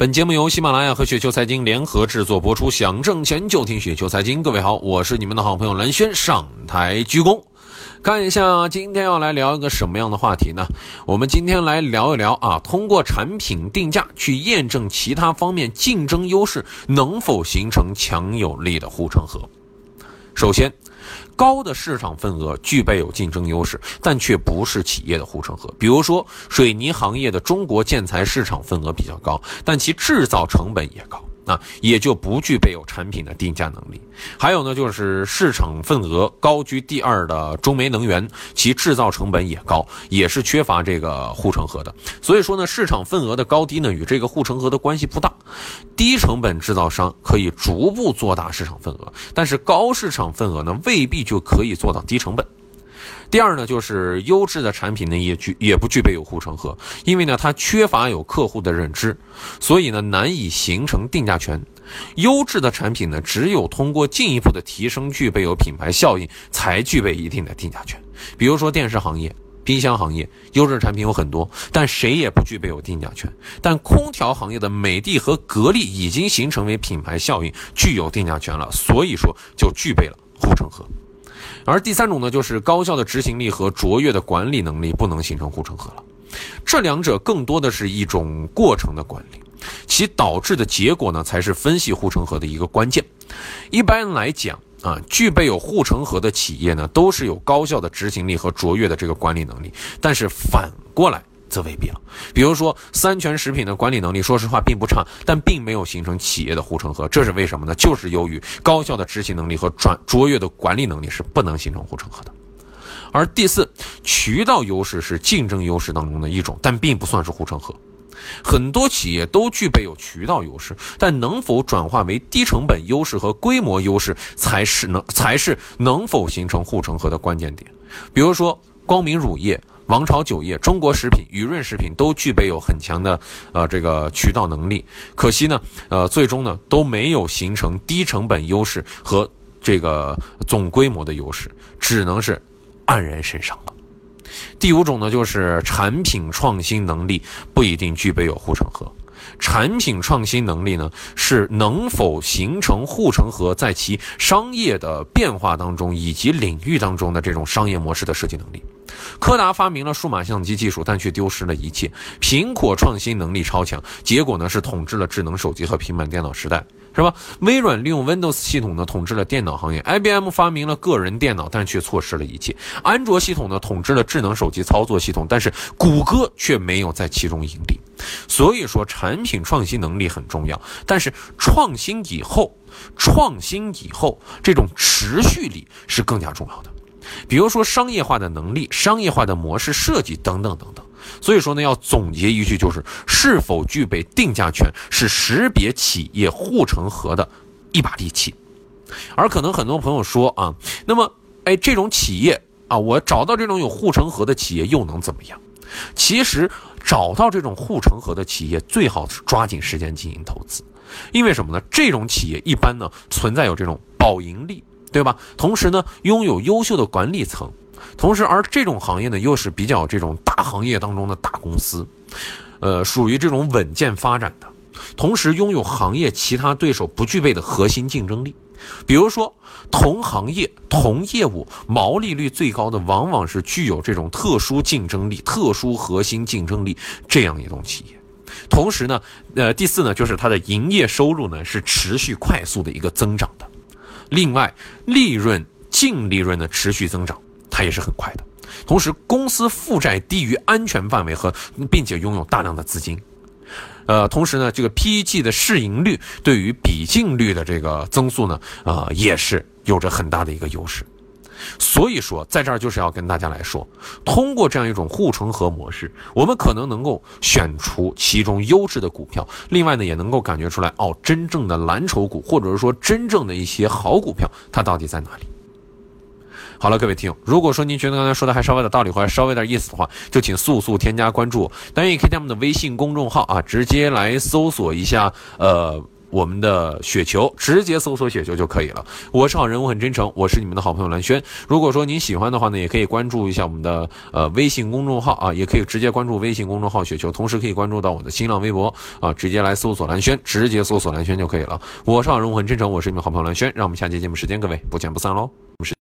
本节目由喜马拉雅和雪球财经联合制作播出，想挣钱就听雪球财经。各位好，我是你们的好朋友蓝轩，上台鞠躬。看一下今天要来聊一个什么样的话题呢？我们今天来聊一聊啊，通过产品定价去验证其他方面竞争优势能否形成强有力的护城河。首先。高的市场份额具备有竞争优势，但却不是企业的护城河。比如说，水泥行业的中国建材市场份额比较高，但其制造成本也高。啊，也就不具备有产品的定价能力。还有呢，就是市场份额高居第二的中煤能源，其制造成本也高，也是缺乏这个护城河的。所以说呢，市场份额的高低呢，与这个护城河的关系不大。低成本制造商可以逐步做大市场份额，但是高市场份额呢，未必就可以做到低成本。第二呢，就是优质的产品呢也具也不具备有护城河，因为呢它缺乏有客户的认知，所以呢难以形成定价权。优质的产品呢，只有通过进一步的提升，具备有品牌效应，才具备一定的定价权。比如说电视行业、冰箱行业，优质产品有很多，但谁也不具备有定价权。但空调行业的美的和格力已经形成为品牌效应，具有定价权了，所以说就具备了护城河。而第三种呢，就是高效的执行力和卓越的管理能力不能形成护城河了。这两者更多的是一种过程的管理，其导致的结果呢，才是分析护城河的一个关键。一般来讲啊，具备有护城河的企业呢，都是有高效的执行力和卓越的这个管理能力。但是反过来。则未必了。比如说，三全食品的管理能力，说实话并不差，但并没有形成企业的护城河。这是为什么呢？就是由于高效的执行能力和转卓越的管理能力是不能形成护城河的。而第四，渠道优势是竞争优势当中的一种，但并不算是护城河。很多企业都具备有渠道优势，但能否转化为低成本优势和规模优势，才是能才是能否形成护城河的关键点。比如说，光明乳业。王朝酒业、中国食品、雨润食品都具备有很强的呃这个渠道能力，可惜呢，呃最终呢都没有形成低成本优势和这个总规模的优势，只能是黯然神伤了。第五种呢，就是产品创新能力不一定具备有护城河。产品创新能力呢，是能否形成护城河，在其商业的变化当中以及领域当中的这种商业模式的设计能力。柯达发明了数码相机技术，但却丢失了一切。苹果创新能力超强，结果呢是统治了智能手机和平板电脑时代。是吧？微软利用 Windows 系统呢统治了电脑行业，IBM 发明了个人电脑，但却错失了一切。安卓系统呢统治了智能手机操作系统，但是谷歌却没有在其中盈利。所以说，产品创新能力很重要，但是创新以后，创新以后这种持续力是更加重要的。比如说商业化的能力、商业化的模式设计等等等等。所以说呢，要总结一句，就是是否具备定价权，是识别企业护城河的一把利器。而可能很多朋友说啊，那么哎，这种企业啊，我找到这种有护城河的企业又能怎么样？其实找到这种护城河的企业，最好是抓紧时间进行投资，因为什么呢？这种企业一般呢存在有这种保盈利，对吧？同时呢，拥有优秀的管理层。同时，而这种行业呢，又是比较这种大行业当中的大公司，呃，属于这种稳健发展的，同时拥有行业其他对手不具备的核心竞争力。比如说，同行业、同业务，毛利率最高的，往往是具有这种特殊竞争力、特殊核心竞争力这样一种企业。同时呢，呃，第四呢，就是它的营业收入呢是持续快速的一个增长的。另外，利润、净利润的持续增长。它也是很快的，同时公司负债低于安全范围和，并且拥有大量的资金，呃，同时呢，这个 PEG 的市盈率对于比净率的这个增速呢，啊，也是有着很大的一个优势。所以说，在这儿就是要跟大家来说，通过这样一种护城河模式，我们可能能够选出其中优质的股票，另外呢，也能够感觉出来，哦，真正的蓝筹股，或者是说真正的一些好股票，它到底在哪里？好了，各位听友，如果说您觉得刚才说的还稍微有点道理或者稍微有点意思的话，就请速速添加关注。当然也可以加我们的微信公众号啊，直接来搜索一下，呃。我们的雪球，直接搜索雪球就可以了。我是好人，我很真诚，我是你们的好朋友蓝轩。如果说您喜欢的话呢，也可以关注一下我们的呃微信公众号啊，也可以直接关注微信公众号雪球，同时可以关注到我的新浪微博啊，直接来搜索蓝轩，直接搜索蓝轩就可以了。我是好人，我很真诚，我是你们好朋友蓝轩。让我们下期节目时间，各位不见不散喽。我们是